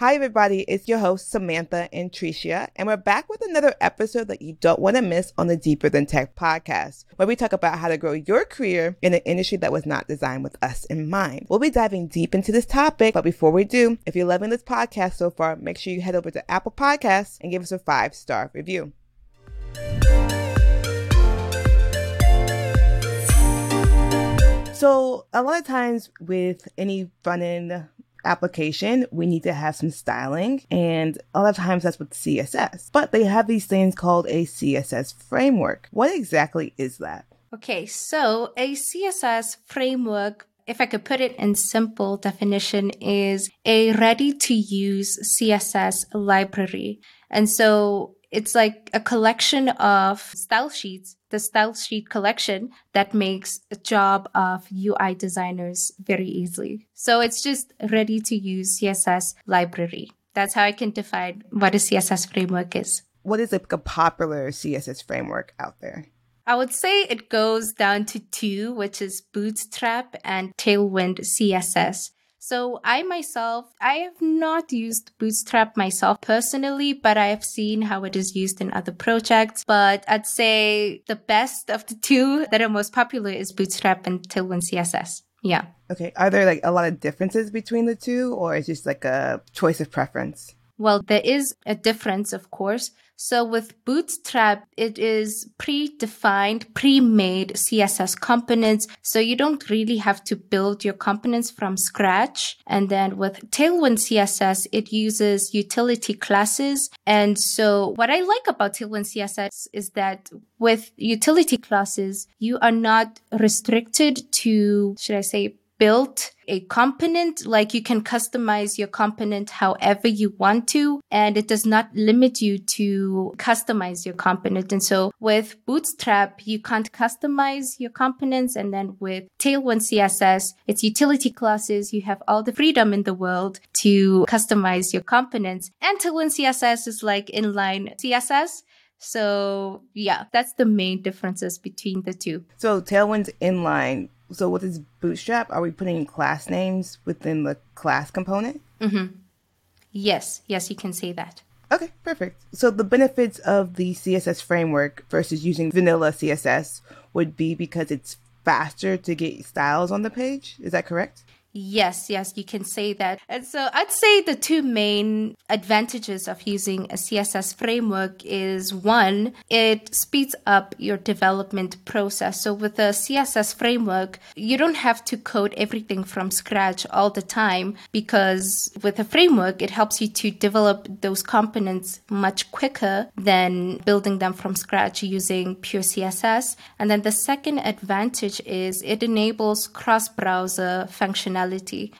Hi, everybody. It's your host, Samantha and Tricia, and we're back with another episode that you don't want to miss on the Deeper Than Tech podcast, where we talk about how to grow your career in an industry that was not designed with us in mind. We'll be diving deep into this topic, but before we do, if you're loving this podcast so far, make sure you head over to Apple Podcasts and give us a five star review. So, a lot of times with any end application, we need to have some styling. And a lot of times that's with CSS. But they have these things called a CSS framework. What exactly is that? Okay, so a CSS framework if I could put it in simple definition, is a ready to use CSS library. And so it's like a collection of style sheets, the style sheet collection that makes a job of UI designers very easily. So it's just ready to use CSS library. That's how I can define what a CSS framework is. What is like a popular CSS framework out there? I would say it goes down to two, which is Bootstrap and Tailwind CSS. So I myself, I have not used Bootstrap myself personally, but I have seen how it is used in other projects. But I'd say the best of the two that are most popular is Bootstrap and Tailwind CSS. Yeah. Okay. Are there like a lot of differences between the two or is just like a choice of preference? Well, there is a difference, of course. So with Bootstrap, it is predefined, pre-made CSS components. So you don't really have to build your components from scratch. And then with Tailwind CSS, it uses utility classes. And so what I like about Tailwind CSS is that with utility classes, you are not restricted to, should I say, built a component, like you can customize your component however you want to, and it does not limit you to customize your component. And so with Bootstrap, you can't customize your components. And then with Tailwind CSS, it's utility classes. You have all the freedom in the world to customize your components. And Tailwind CSS is like inline CSS. So yeah, that's the main differences between the two. So Tailwind's inline so with this bootstrap, are we putting class names within the class component? Mm-hmm. Yes, yes, you can say that. Okay, perfect. So the benefits of the CSS framework versus using vanilla CSS would be because it's faster to get styles on the page. Is that correct? Yes, yes, you can say that. And so I'd say the two main advantages of using a CSS framework is one, it speeds up your development process. So with a CSS framework, you don't have to code everything from scratch all the time because with a framework, it helps you to develop those components much quicker than building them from scratch using pure CSS. And then the second advantage is it enables cross browser functionality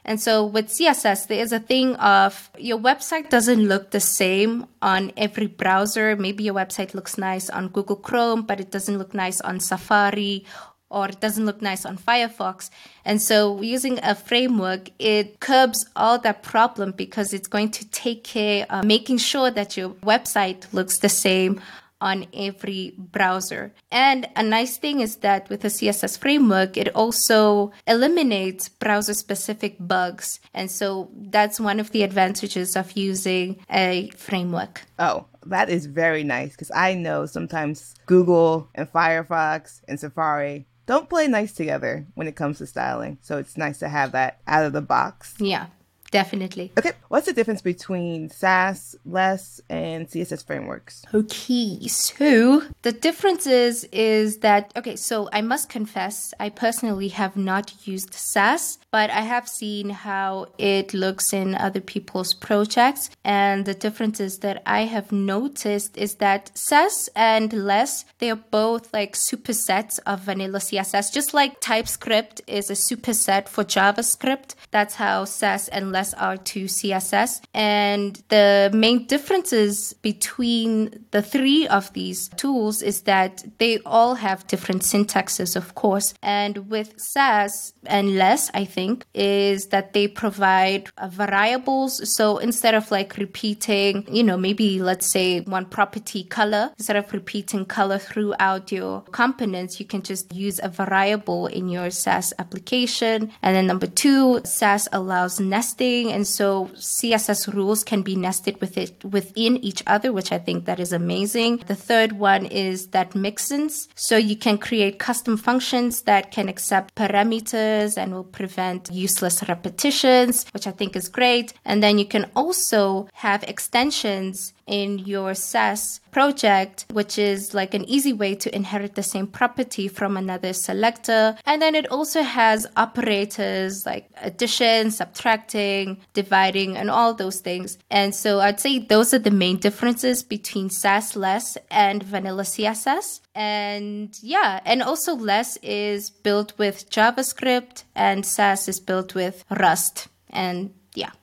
And so with CSS, there is a thing of your website doesn't look the same on every browser. Maybe your website looks nice on Google Chrome, but it doesn't look nice on Safari or it doesn't look nice on Firefox. And so using a framework, it curbs all that problem because it's going to take care of making sure that your website looks the same on every browser. And a nice thing is that with the CSS framework, it also eliminates browser specific bugs. And so that's one of the advantages of using a framework. Oh, that is very nice because I know sometimes Google and Firefox and Safari don't play nice together when it comes to styling. So it's nice to have that out of the box. Yeah. Definitely. Okay. What's the difference between Sass, Less, and CSS frameworks? Okay. So the difference is, is that, okay, so I must confess, I personally have not used Sass, but I have seen how it looks in other people's projects. And the differences that I have noticed is that Sass and Less, they are both like supersets of vanilla CSS, just like TypeScript is a superset for JavaScript. That's how Sass and Less SR2 CSS. And the main differences between the three of these tools is that they all have different syntaxes, of course. And with Sass and less, I think, is that they provide uh, variables. So instead of like repeating, you know, maybe let's say one property color, instead of repeating color throughout your components, you can just use a variable in your Sass application. And then number two, Sass allows nesting. And so CSS rules can be nested with it within each other, which I think that is amazing. The third one is that mixins. So you can create custom functions that can accept parameters and will prevent useless repetitions, which I think is great. And then you can also have extensions in your Sass project, which is like an easy way to inherit the same property from another selector. And then it also has operators like addition, subtracting, dividing, and all those things. And so I'd say those are the main differences between Sass Less and vanilla CSS. And yeah, and also Less is built with JavaScript and Sass is built with Rust. And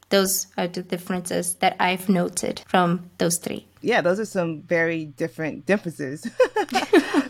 those are the differences that I've noted from those three. Yeah, those are some very different differences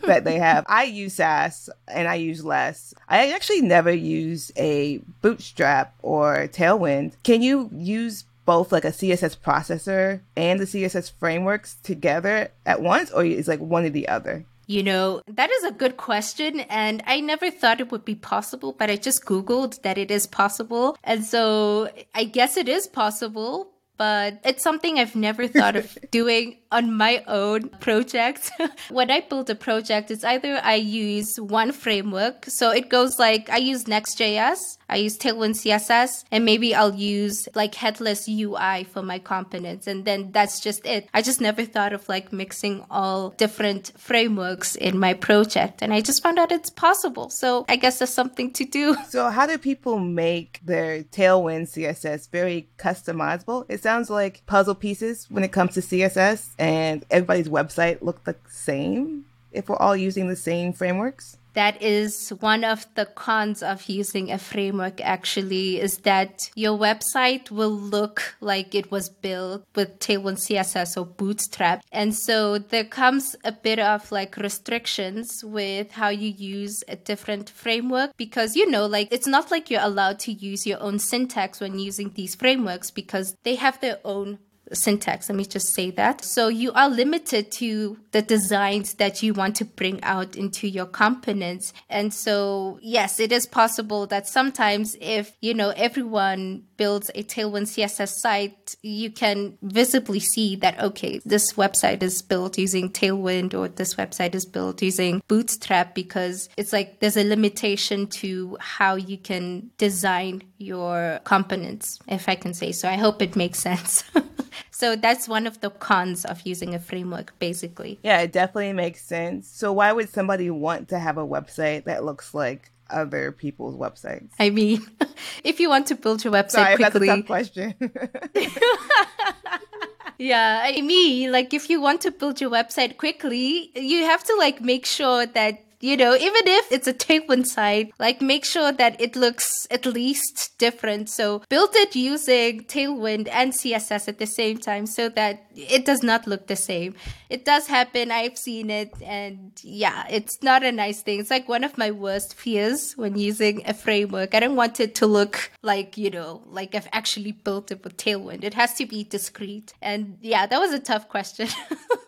that they have. I use Sass and I use Less. I actually never use a Bootstrap or Tailwind. Can you use both like a CSS processor and the CSS frameworks together at once, or is like one or the other? You know, that is a good question. And I never thought it would be possible, but I just Googled that it is possible. And so I guess it is possible, but it's something I've never thought of doing on my own project. when I build a project, it's either I use one framework. So it goes like I use Next.js, I use Tailwind CSS, and maybe I'll use like headless UI for my components. And then that's just it. I just never thought of like mixing all different frameworks in my project. And I just found out it's possible. So I guess that's something to do. So how do people make their Tailwind CSS very customizable? It sounds like puzzle pieces when it comes to CSS and everybody's website look the same if we're all using the same frameworks? That is one of the cons of using a framework actually is that your website will look like it was built with Tailwind CSS or Bootstrap. And so there comes a bit of like restrictions with how you use a different framework because you know like it's not like you're allowed to use your own syntax when using these frameworks because they have their own syntax. Let me just say that. So you are limited to the designs that you want to bring out into your components. And so, yes, it is possible that sometimes if, you know, everyone builds a Tailwind CSS site, you can visibly see that, okay, this website is built using Tailwind or this website is built using Bootstrap because it's like there's a limitation to how you can design your components, if I can say so. I hope it makes sense. so that's one of the cons of using a framework, basically. Yeah, it definitely makes sense. So why would somebody want to have a website that looks like other people's websites? I mean, if you want to build your website Sorry, quickly, that's a tough question. yeah, I mean, like if you want to build your website quickly, you have to like make sure that you know, even if it's a Tailwind site, like make sure that it looks at least different. So build it using Tailwind and CSS at the same time so that it does not look the same. It does happen. I've seen it. And yeah, it's not a nice thing. It's like one of my worst fears when using a framework. I don't want it to look like, you know, like I've actually built it with Tailwind. It has to be discreet. And yeah, that was a tough question.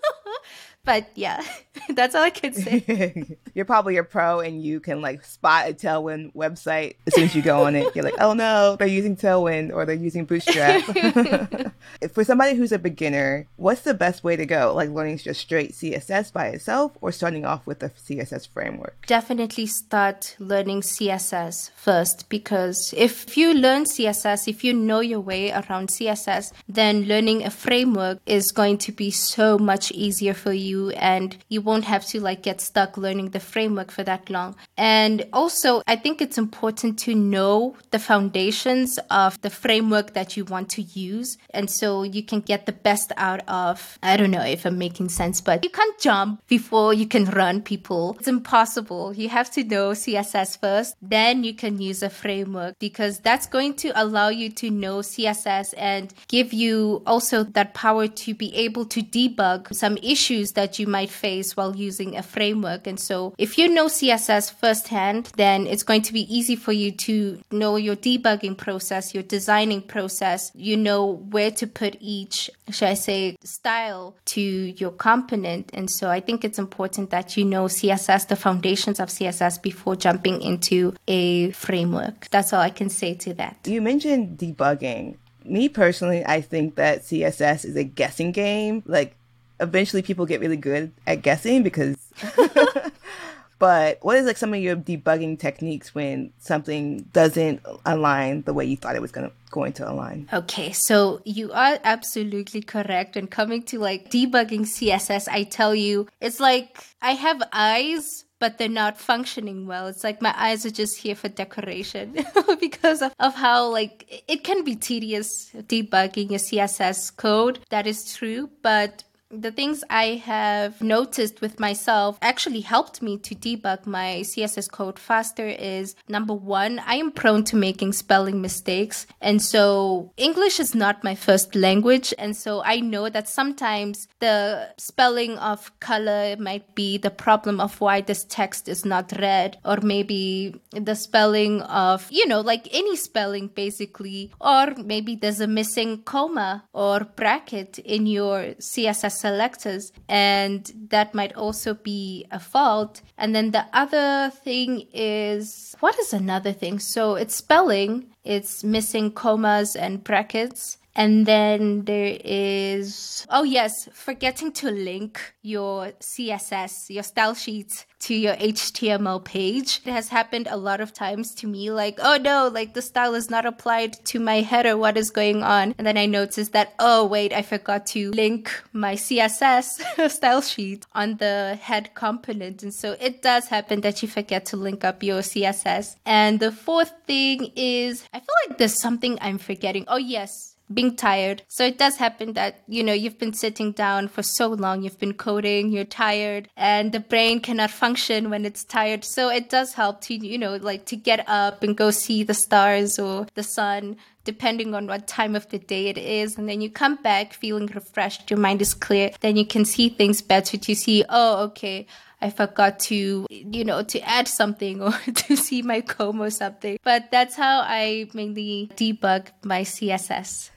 But yeah, that's all I could say. you're probably a pro and you can like spot a Tailwind website as soon as you go on it. You're like, oh no, they're using Tailwind or they're using Bootstrap. For somebody who's a beginner, what's the best way to go? Like learning just straight CSS by itself or starting off with a CSS framework? Definitely start learning CSS first because if you learn CSS, if you know your way around CSS, then learning a framework is going to be so much easier for you you and you won't have to like get stuck learning the framework for that long. And also, I think it's important to know the foundations of the framework that you want to use. And so you can get the best out of, I don't know if I'm making sense, but you can't jump before you can run people. It's impossible. You have to know CSS first, then you can use a framework because that's going to allow you to know CSS and give you also that power to be able to debug some issues that that you might face while using a framework. And so if you know CSS firsthand, then it's going to be easy for you to know your debugging process, your designing process. You know where to put each, should I say, style to your component. And so I think it's important that you know CSS, the foundations of CSS before jumping into a framework. That's all I can say to that. You mentioned debugging. Me personally, I think that CSS is a guessing game. Like, eventually people get really good at guessing because. but what is like some of your debugging techniques when something doesn't align the way you thought it was going to going to align? Okay, so you are absolutely correct. And coming to like debugging CSS, I tell you, it's like I have eyes but they're not functioning well. It's like my eyes are just here for decoration because of, of how like it can be tedious debugging a CSS code. That is true, but the things I have noticed with myself actually helped me to debug my CSS code faster is number one, I am prone to making spelling mistakes. And so English is not my first language. And so I know that sometimes the spelling of color might be the problem of why this text is not read, or maybe the spelling of, you know, like any spelling basically, or maybe there's a missing comma or bracket in your CSS selectors, and that might also be a fault. And then the other thing is what is another thing? So it's spelling, it's missing commas and brackets. And then there is, oh yes, forgetting to link your CSS, your style sheets to your HTML page. It has happened a lot of times to me, like, oh no, like the style is not applied to my header. What is going on? And then I noticed that, oh wait, I forgot to link my CSS style sheet on the head component. And so it does happen that you forget to link up your CSS. And the fourth thing is, I feel like there's something I'm forgetting. Oh yes, being tired. So it does happen that, you know, you've been sitting down for so long, you've been coding, you're tired, and the brain cannot function when it's tired. So it does help to, you know, like to get up and go see the stars or the sun, depending on what time of the day it is. And then you come back feeling refreshed, your mind is clear, then you can see things better to see, oh, okay, I forgot to, you know, to add something or to see my comb or something. But that's how I mainly debug my CSS.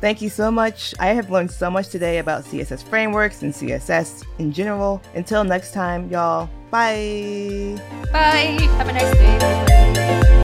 Thank you so much. I have learned so much today about CSS frameworks and CSS in general. Until next time, y'all, bye. Bye. Have a nice day.